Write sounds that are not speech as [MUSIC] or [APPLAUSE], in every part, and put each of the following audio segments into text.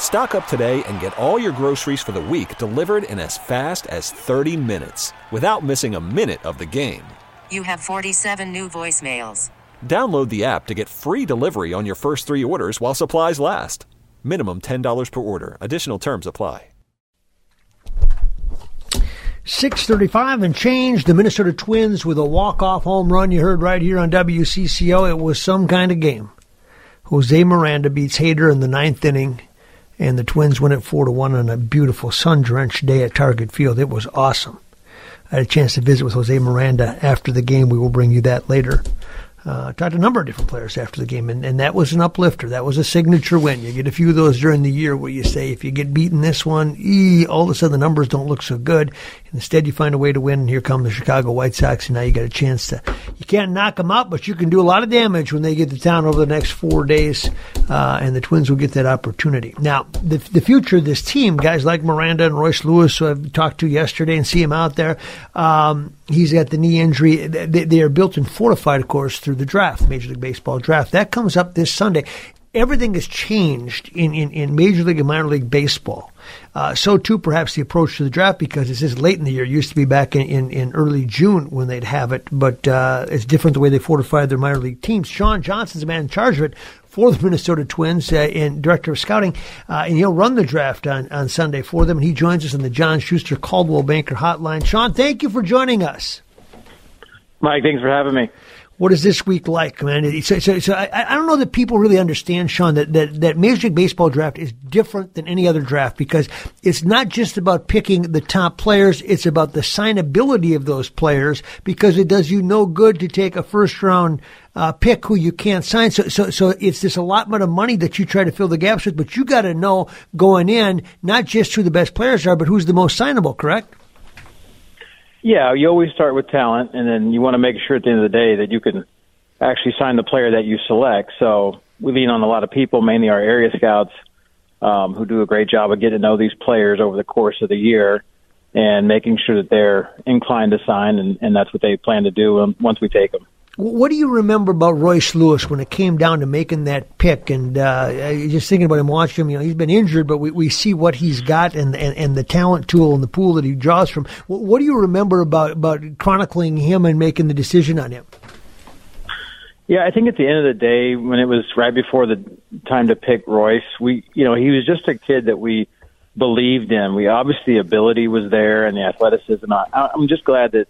Stock up today and get all your groceries for the week delivered in as fast as 30 minutes without missing a minute of the game. You have 47 new voicemails. Download the app to get free delivery on your first three orders while supplies last. Minimum $10 per order. Additional terms apply. 635 and change. The Minnesota Twins with a walk-off home run you heard right here on WCCO. It was some kind of game. Jose Miranda beats Hader in the ninth inning and the Twins win it four to one on a beautiful sun-drenched day at Target Field. It was awesome. I had a chance to visit with Jose Miranda after the game. We will bring you that later. Uh, talked to a number of different players after the game, and, and that was an uplifter. That was a signature win. You get a few of those during the year where you say, if you get beaten this one, ee, all of a sudden the numbers don't look so good. Instead, you find a way to win, and here come the Chicago White Sox, and now you got a chance to. You can't knock them out, but you can do a lot of damage when they get to town over the next four days, uh, and the Twins will get that opportunity. Now, the, the future of this team, guys like Miranda and Royce Lewis, who I've talked to yesterday and see him out there, um, he's got the knee injury. They, they are built and fortified, of course, through the draft, Major League Baseball draft. That comes up this Sunday everything has changed in, in, in Major League and Minor League Baseball. Uh, so too, perhaps the approach to the draft because it's just late in the year. It used to be back in, in, in early June when they'd have it, but uh, it's different the way they fortified their minor league teams. Sean Johnson's the man in charge of it for the Minnesota Twins uh, and director of scouting, uh, and he'll run the draft on, on Sunday for them. And he joins us on the John Schuster Coldwell Banker Hotline. Sean, thank you for joining us. Mike, thanks for having me what is this week like, man? So, so, so I, I, don't know that people really understand, Sean, that, that, that Major League Baseball draft is different than any other draft because it's not just about picking the top players. It's about the signability of those players because it does you no good to take a first round uh, pick who you can't sign. So, so, so it's this allotment of money that you try to fill the gaps with, but you got to know going in, not just who the best players are, but who's the most signable, correct? Yeah, you always start with talent, and then you want to make sure at the end of the day that you can actually sign the player that you select. So we lean on a lot of people, mainly our area scouts, um, who do a great job of getting to know these players over the course of the year and making sure that they're inclined to sign, and, and that's what they plan to do once we take them. What do you remember about Royce Lewis when it came down to making that pick? And uh, just thinking about him, watching him, you know, he's been injured, but we, we see what he's got and, and, and the talent tool and the pool that he draws from. What do you remember about, about chronicling him and making the decision on him? Yeah, I think at the end of the day, when it was right before the time to pick Royce, we, you know, he was just a kid that we believed in. We obviously the ability was there and the athleticism. I, I'm just glad that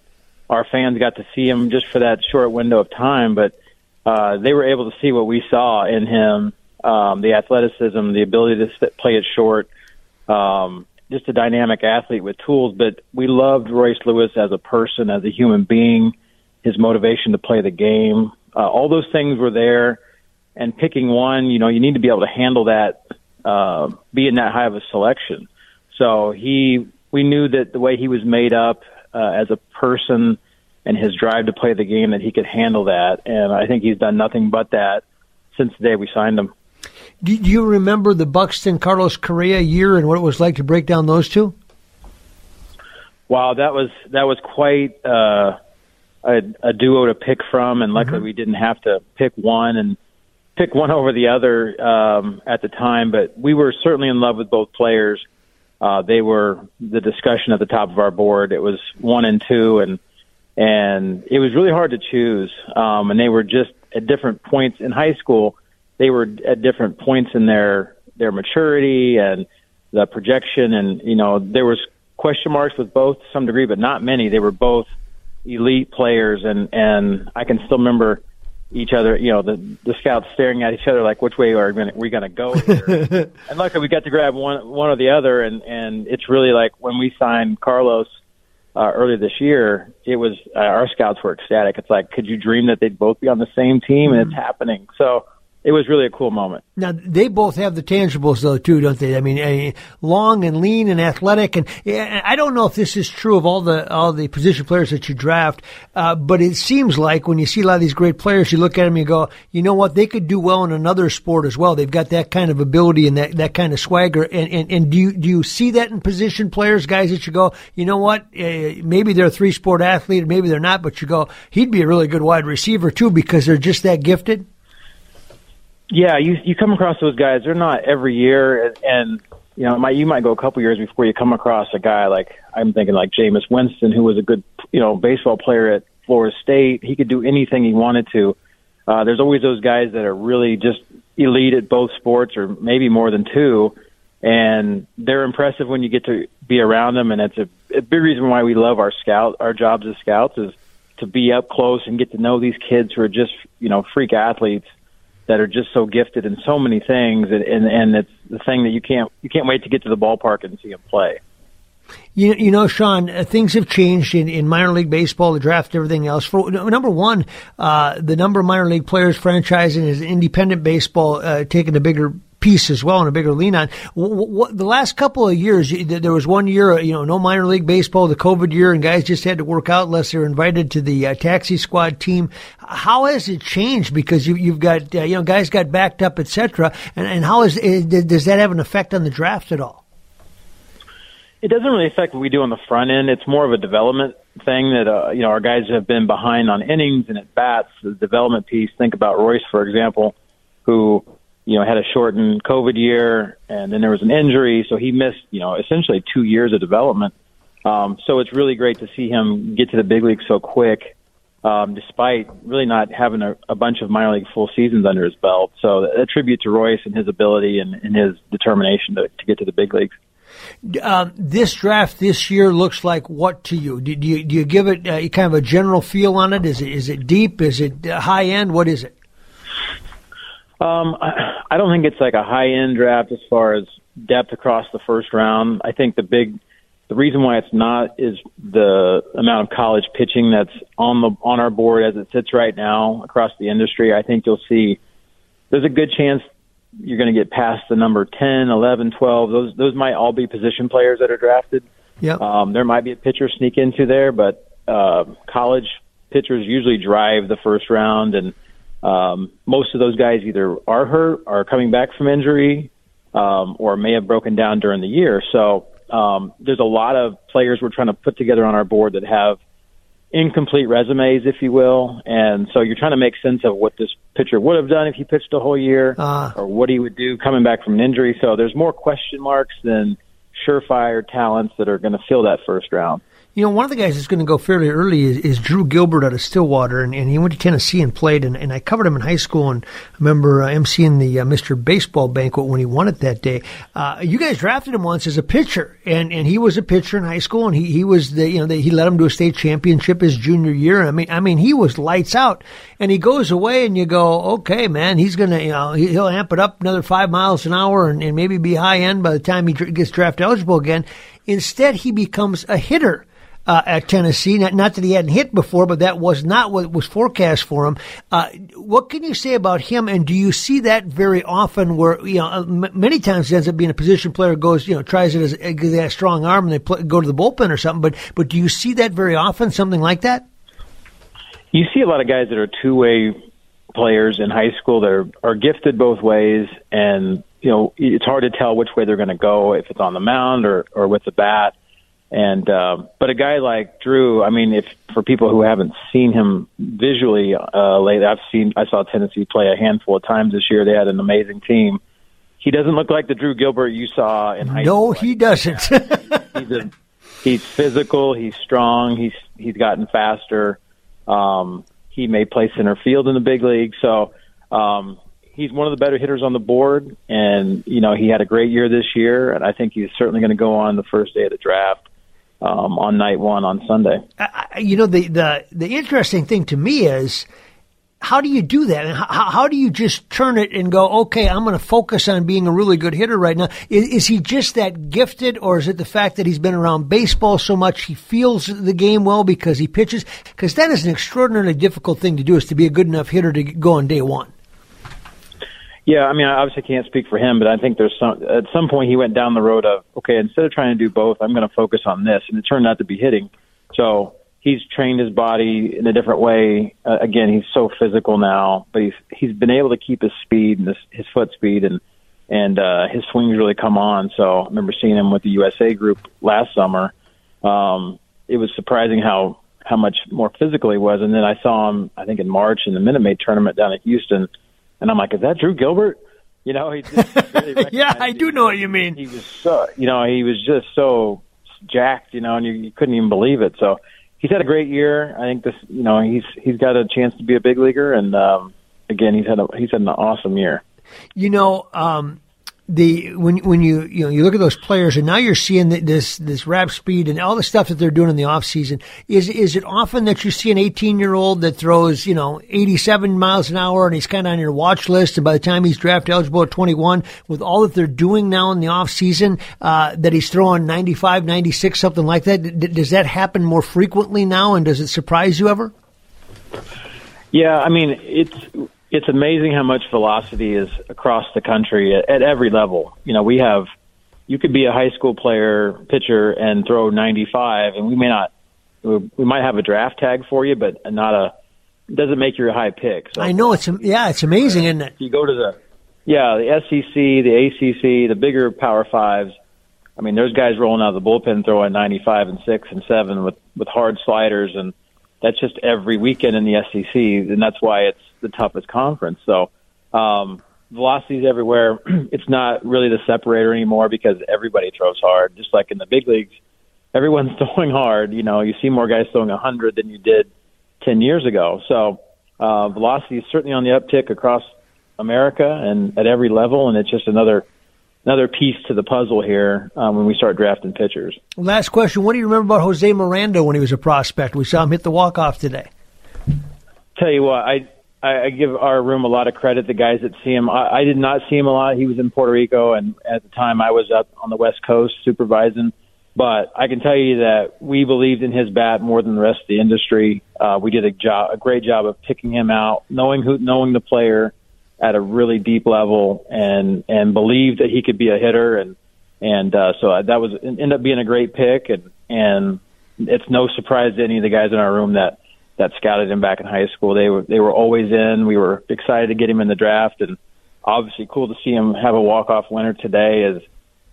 our fans got to see him just for that short window of time, but uh, they were able to see what we saw in him um, the athleticism, the ability to play it short, um, just a dynamic athlete with tools. But we loved Royce Lewis as a person, as a human being, his motivation to play the game. Uh, all those things were there. And picking one, you know, you need to be able to handle that, uh, being that high of a selection. So he, we knew that the way he was made up, uh, as a person and his drive to play the game that he could handle that. And I think he's done nothing but that since the day we signed him. Do you remember the Buxton Carlos Correa year and what it was like to break down those two? Wow, that was that was quite uh, a, a duo to pick from, and luckily mm-hmm. we didn't have to pick one and pick one over the other um, at the time. But we were certainly in love with both players uh, they were the discussion at the top of our board. It was one and two, and and it was really hard to choose. Um, and they were just at different points in high school. They were at different points in their their maturity and the projection, and you know there was question marks with both to some degree, but not many. They were both elite players, and and I can still remember each other, you know, the the scouts staring at each other like, which way are we going to go here? [LAUGHS] and luckily, we got to grab one one or the other, and and it's really like when we signed Carlos uh, earlier this year, it was uh, our scouts were ecstatic. It's like, could you dream that they'd both be on the same team, and it's mm-hmm. happening. So it was really a cool moment. Now they both have the tangibles though too, don't they? I mean, uh, long and lean and athletic, and I don't know if this is true of all the all the position players that you draft, uh, but it seems like when you see a lot of these great players, you look at them and you go, you know what, they could do well in another sport as well. They've got that kind of ability and that, that kind of swagger. And, and and do you do you see that in position players, guys that you go, you know what, uh, maybe they're a three sport athlete, maybe they're not, but you go, he'd be a really good wide receiver too because they're just that gifted. Yeah, you you come across those guys. They're not every year, and, and you know, might you might go a couple years before you come across a guy like I'm thinking like Jameis Winston, who was a good you know baseball player at Florida State. He could do anything he wanted to. Uh, there's always those guys that are really just elite at both sports, or maybe more than two, and they're impressive when you get to be around them. And it's a, a big reason why we love our scout, our jobs as scouts, is to be up close and get to know these kids who are just you know freak athletes that are just so gifted in so many things, and, and and it's the thing that you can't you can't wait to get to the ballpark and see them play. You, you know, Sean, uh, things have changed in, in minor league baseball, the draft, everything else. For number one, uh, the number of minor league players franchising is independent baseball uh, taking a bigger piece as well and a bigger lean on. What, what, the last couple of years, there was one year, you know, no minor league baseball, the COVID year, and guys just had to work out unless they're invited to the uh, taxi squad team. How has it changed? Because you, you've got, uh, you know, guys got backed up, etc. And, and how is, is, does that have an effect on the draft at all? It doesn't really affect what we do on the front end. It's more of a development thing that uh, you know our guys have been behind on innings and at bats. The development piece. Think about Royce, for example, who you know, had a shortened COVID year, and then there was an injury, so he missed, you know, essentially two years of development. Um, so it's really great to see him get to the big league so quick, um, despite really not having a, a bunch of minor league full seasons under his belt. So a tribute to Royce and his ability and, and his determination to, to get to the big leagues. Um, this draft this year looks like what to you? Do, do you do you give it uh, kind of a general feel on it? Is it is it deep? Is it high end? What is it? Um, I, don't think it's like a high end draft as far as depth across the first round. I think the big, the reason why it's not is the amount of college pitching that's on the on our board as it sits right now across the industry. I think you'll see there's a good chance you're going to get past the number 10, 11, 12. Those those might all be position players that are drafted. Yeah. Um, there might be a pitcher sneak into there, but uh, college pitchers usually drive the first round and um, most of those guys either are hurt, are coming back from injury, um, or may have broken down during the year. So um, there's a lot of players we're trying to put together on our board that have incomplete resumes, if you will, and so you're trying to make sense of what this pitcher would have done if he pitched a whole year, uh. or what he would do coming back from an injury. So there's more question marks than surefire talents that are going to fill that first round. You know, one of the guys that's going to go fairly early is, is Drew Gilbert out of Stillwater, and, and, he went to Tennessee and played, and, and I covered him in high school, and I remember uh, emceeing the uh, Mr. Baseball banquet when he won it that day. Uh, you guys drafted him once as a pitcher, and, and he was a pitcher in high school, and he, he was the, you know, the, he led him to a state championship his junior year. I mean, I mean, he was lights out, and he goes away, and you go, okay, man, he's going to, you know, he'll amp it up another five miles an hour and, and maybe be high end by the time he gets draft eligible again. Instead, he becomes a hitter uh, at Tennessee. Not, not, that he hadn't hit before, but that was not what was forecast for him. Uh, what can you say about him? And do you see that very often? Where you know, uh, many times he ends up being a position player goes, you know, tries it as a, a strong arm and they play, go to the bullpen or something. But but do you see that very often? Something like that? You see a lot of guys that are two way players in high school that are, are gifted both ways and you know it's hard to tell which way they're going to go if it's on the mound or or with the bat and uh, but a guy like Drew, I mean, if for people who haven't seen him visually uh, lately, I've seen I saw Tennessee play a handful of times this year. They had an amazing team. He doesn't look like the Drew Gilbert you saw in high no, school. No, he doesn't. he's a, he's physical. He's strong. He's he's gotten faster. Um, he may play center field in the big league. So um, he's one of the better hitters on the board, and you know he had a great year this year, and I think he's certainly going to go on the first day of the draft um, on night one on Sunday. you know, the, the, the interesting thing to me is how do you do that? And how, how do you just turn it and go, okay, I'm going to focus on being a really good hitter right now? Is, is, he just that gifted, or is it the fact that he's been around baseball so much he feels the game well because he pitches? Because that is an extraordinarily difficult thing to do, is to be a good enough hitter to go on day one. Yeah, I mean, I obviously can't speak for him, but I think there's some at some point he went down the road of okay, instead of trying to do both, I'm going to focus on this, and it turned out to be hitting. So he's trained his body in a different way. Uh, again, he's so physical now, but he's he's been able to keep his speed and his, his foot speed, and and uh, his swings really come on. So I remember seeing him with the USA group last summer. Um, it was surprising how how much more physical he was, and then I saw him I think in March in the Minute Maid tournament down at Houston and I'm like, is that Drew Gilbert? You know, he just [LAUGHS] really yeah, I do know what you mean. He was so, you know, he was just so jacked, you know, and you, you couldn't even believe it. So he's had a great year. I think this, you know, he's he's got a chance to be a big leaguer, and um, again, he's had a he's had an awesome year. You know, um, the when when you you know you look at those players and now you're seeing this this rap speed and all the stuff that they're doing in the off season. Is is it often that you see an 18 year old that throws you know 87 miles an hour and he's kind of on your watch list and by the time he's draft eligible at 21 with all that they're doing now in the off season uh, that he's throwing 95 96 something like that D- does that happen more frequently now and does it surprise you ever? Yeah I mean it's it's amazing how much velocity is across the country at, at every level. You know, we have you could be a high school player pitcher and throw 95, and we may not we might have a draft tag for you, but not a doesn't make you a high pick. So I know it's yeah, it's amazing, isn't it? You go to the yeah the SEC, the ACC, the bigger Power Fives. I mean, there's guys rolling out of the bullpen throwing 95 and six and seven with with hard sliders, and that's just every weekend in the SEC, and that's why it's the toughest conference. So um, velocities everywhere. [CLEARS THROAT] it's not really the separator anymore because everybody throws hard. Just like in the big leagues, everyone's [LAUGHS] throwing hard. You know, you see more guys throwing 100 than you did 10 years ago. So uh, velocity is certainly on the uptick across America and at every level, and it's just another another piece to the puzzle here um, when we start drafting pitchers. Last question: What do you remember about Jose Miranda when he was a prospect? We saw him hit the walk off today. Tell you what, I I, I give our room a lot of credit. The guys that see him, I, I did not see him a lot. He was in Puerto Rico, and at the time I was up on the West Coast supervising. But I can tell you that we believed in his bat more than the rest of the industry. Uh, we did a job, a great job of picking him out, knowing who, knowing the player at a really deep level, and and believed that he could be a hitter, and and uh, so that was ended up being a great pick, and and it's no surprise to any of the guys in our room that that scouted him back in high school. They were they were always in. We were excited to get him in the draft, and obviously cool to see him have a walk off winner today is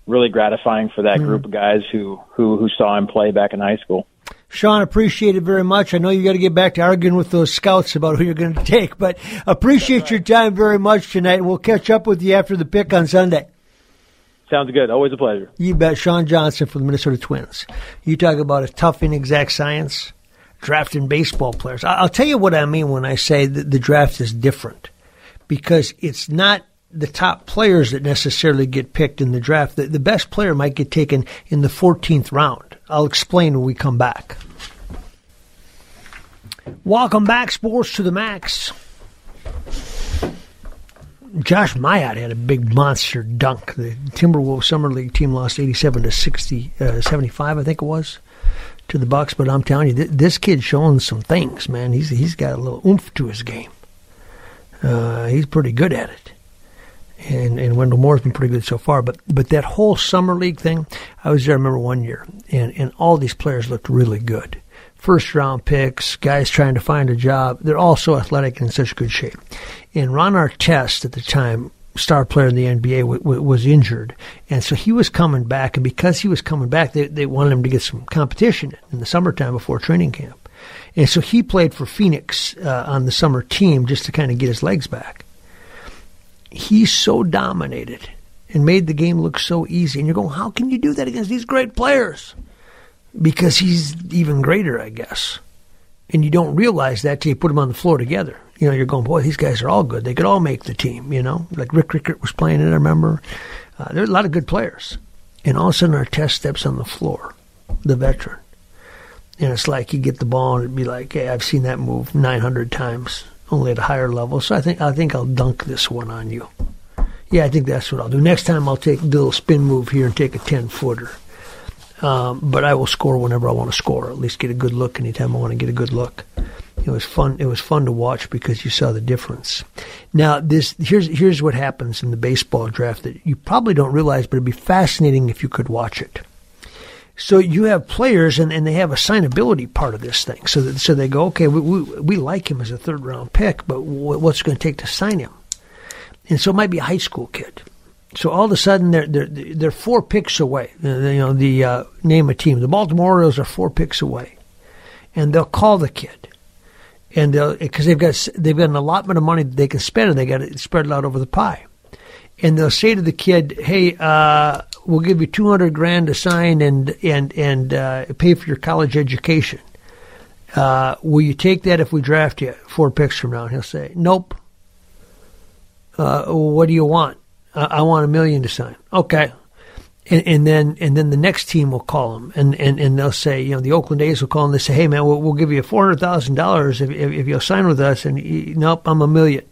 really gratifying for that mm group of guys who who who saw him play back in high school. Sean, appreciate it very much. I know you got to get back to arguing with those scouts about who you're going [LAUGHS] to take, but appreciate right. your time very much tonight. We'll catch up with you after the pick on Sunday. Sounds good. Always a pleasure. You bet. Sean Johnson from the Minnesota Twins. You talk about a tough inexact science drafting baseball players. I'll tell you what I mean when I say that the draft is different because it's not the top players that necessarily get picked in the draft. The, the best player might get taken in the 14th round. I'll explain when we come back. Welcome back, Sports to the Max. Josh Minott had a big monster dunk. The Timberwolves Summer League team lost 87 to 60, uh, 75, I think it was to the Bucks, but I'm telling you, th- this kid's showing some things, man. He's he's got a little oomph to his game. Uh, he's pretty good at it, and and Wendell Moore's been pretty good so far. But but that whole summer league thing, I was there. I remember one year, and and all these players looked really good. First round picks, guys trying to find a job. They're all so athletic and in such good shape. And Ron Artest at the time star player in the NBA w- w- was injured, and so he was coming back. And because he was coming back, they they wanted him to get some competition in the summertime before training camp. And so he played for Phoenix uh, on the summer team just to kind of get his legs back. He so dominated and made the game look so easy. And you're going, how can you do that against these great players? Because he's even greater, I guess. And you don't realize that till you put them on the floor together you know, you're going, boy, these guys are all good. They could all make the team, you know. Like Rick Rickert was playing it, I remember. Uh, there a lot of good players. And all of a sudden, Artest steps on the floor, the veteran. And it's like you get the ball and it'd be like, hey, I've seen that move 900 times, only at a higher level. So I think I think I'll dunk this one on you. Yeah, I think that's what I'll do. Next time I'll take a little spin move here and take a 10 footer. Um, but I will score whenever I want to score, at least get a good look anytime I want to get a good look it was fun. It was fun to watch because you saw the difference. Now, this here's here's what happens in the baseball draft that you probably don't realize, but it'd be fascinating if you could watch it. So you have players, and, and they have a signability part of this thing. So that, so they go, okay, we, we, we like him as a third round pick, but what's it going to take to sign him? And so it might be a high school kid. So all of a sudden they're they're they're four picks away. You know the uh, name a team. The Baltimore Orioles are four picks away, and they'll call the kid, and they'll because they've got they've got an allotment of money they can spend, and they got to spread it out over the pie. And they'll say to the kid, "Hey, uh, we'll give you two hundred grand to sign and and and uh, pay for your college education. Uh, will you take that if we draft you four picks from now?" And he'll say, "Nope." Uh, what do you want? I want a million to sign. Okay. And, and, then and then the next team will call them. And, and, and they'll say you know the Oakland A's will call and they say hey man we'll, we'll give you four hundred thousand dollars if, if, if you'll sign with us. And he, nope I'm a million.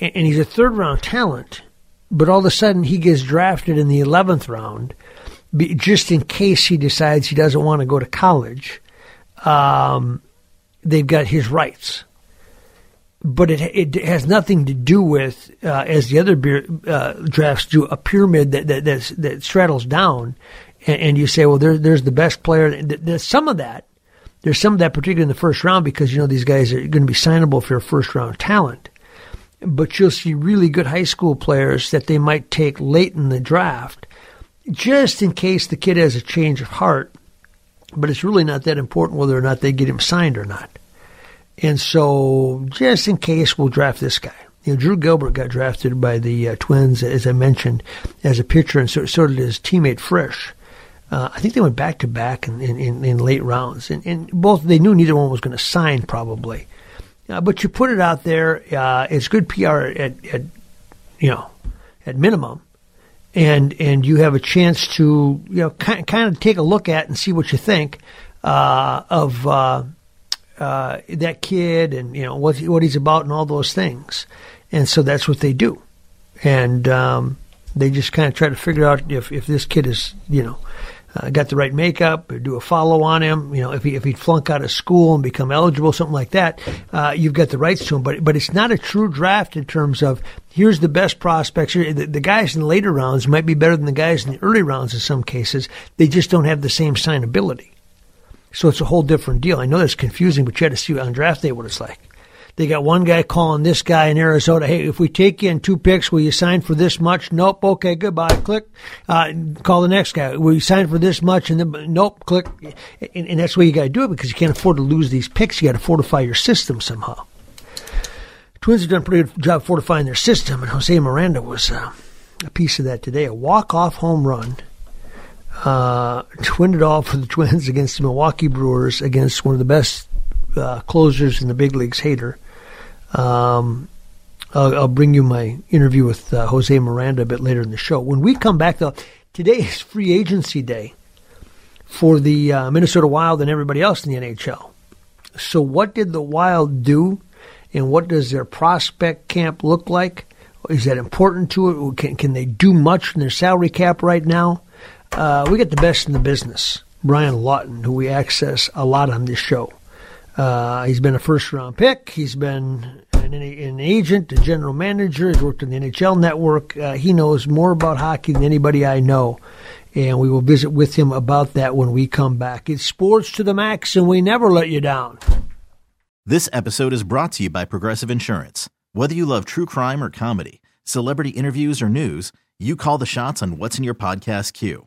And, and he's a third round talent but all of a sudden he gets drafted in the eleventh round just in case he decides he doesn't want to go to college. Um, they've got his rights but it it has nothing to do with uh, as the other beer, uh, drafts do a pyramid that that that straddles down, and, and, you say, well, there, there's the best player. There's some of that. There's some of that, particularly in the first round, because you know these guys are going to be signable for first round talent. But you'll see really good high school players that they might take late in the draft, just in case the kid has a change of heart. But it's really not that important whether or not they get him signed or not. And so, just in case, we'll draft this guy. You know, Drew Gilbert got drafted by the uh, Twins, as I mentioned, as a pitcher, and so, so did his teammate Frisch. Uh, I think they went back to back in, in, in, late rounds, and, and, both they knew neither one was going to sign probably. Uh, but you put it out there, uh, it's good PR at, at you know at minimum, and and you have a chance to you know kind, kind of take a look at and see what you think uh, of uh, that kid and you know what what he's about and all those things, and so that's what they do, and um, they just kind of try to figure out if if this kid is you know. Uh, got the right makeup, do a follow on him. You know, if he if he'd flunk out of school and become eligible, something like that, uh, you've got the rights to him. But but it's not a true draft in terms of here's the best prospects. The, the guys in the later rounds might be better than the guys in the early rounds in some cases. They just don't have the same signability. So it's a whole different deal. I know that's confusing, but you had to see on draft day what it's like. They got one guy calling this guy in Arizona, hey, if we take you in two picks, will you sign for this much? Nope. Okay, goodbye. Click. Uh, call the next guy. Will you sign for this much? And then, nope. Click. And, and that's why you got to do it because you can't afford to lose these picks. You got to fortify your system somehow. Twins have done a pretty good job fortifying their system, and Jose Miranda was uh, a piece of that today. A walk-off home run uh, twinned it all for the Twins against the Milwaukee Brewers against one of the best uh, closers in the big leagues, Hader. Um, I'll, I'll, bring you my interview with uh, Jose Miranda a bit later in the show. When we come back, though, today is free agency day for the uh, Minnesota Wild and everybody else in the NHL. So, what did the Wild do, and what does their prospect camp look like? Is that important to it? Can, can they do much in their salary cap right now? Uh, we get the best in the business, Brian Lawton, who we access a lot on this show. Uh, he's been a first round pick. He's been an, an, agent, a general manager. He's worked in the NHL network. Uh, he knows more about hockey than anybody I know. And we will visit with him about that when we come back. It's sports to the max, and we never let you down. This episode is brought to you by Progressive Insurance. Whether you love true crime or comedy, celebrity interviews or news, you call the shots on what's in your podcast queue.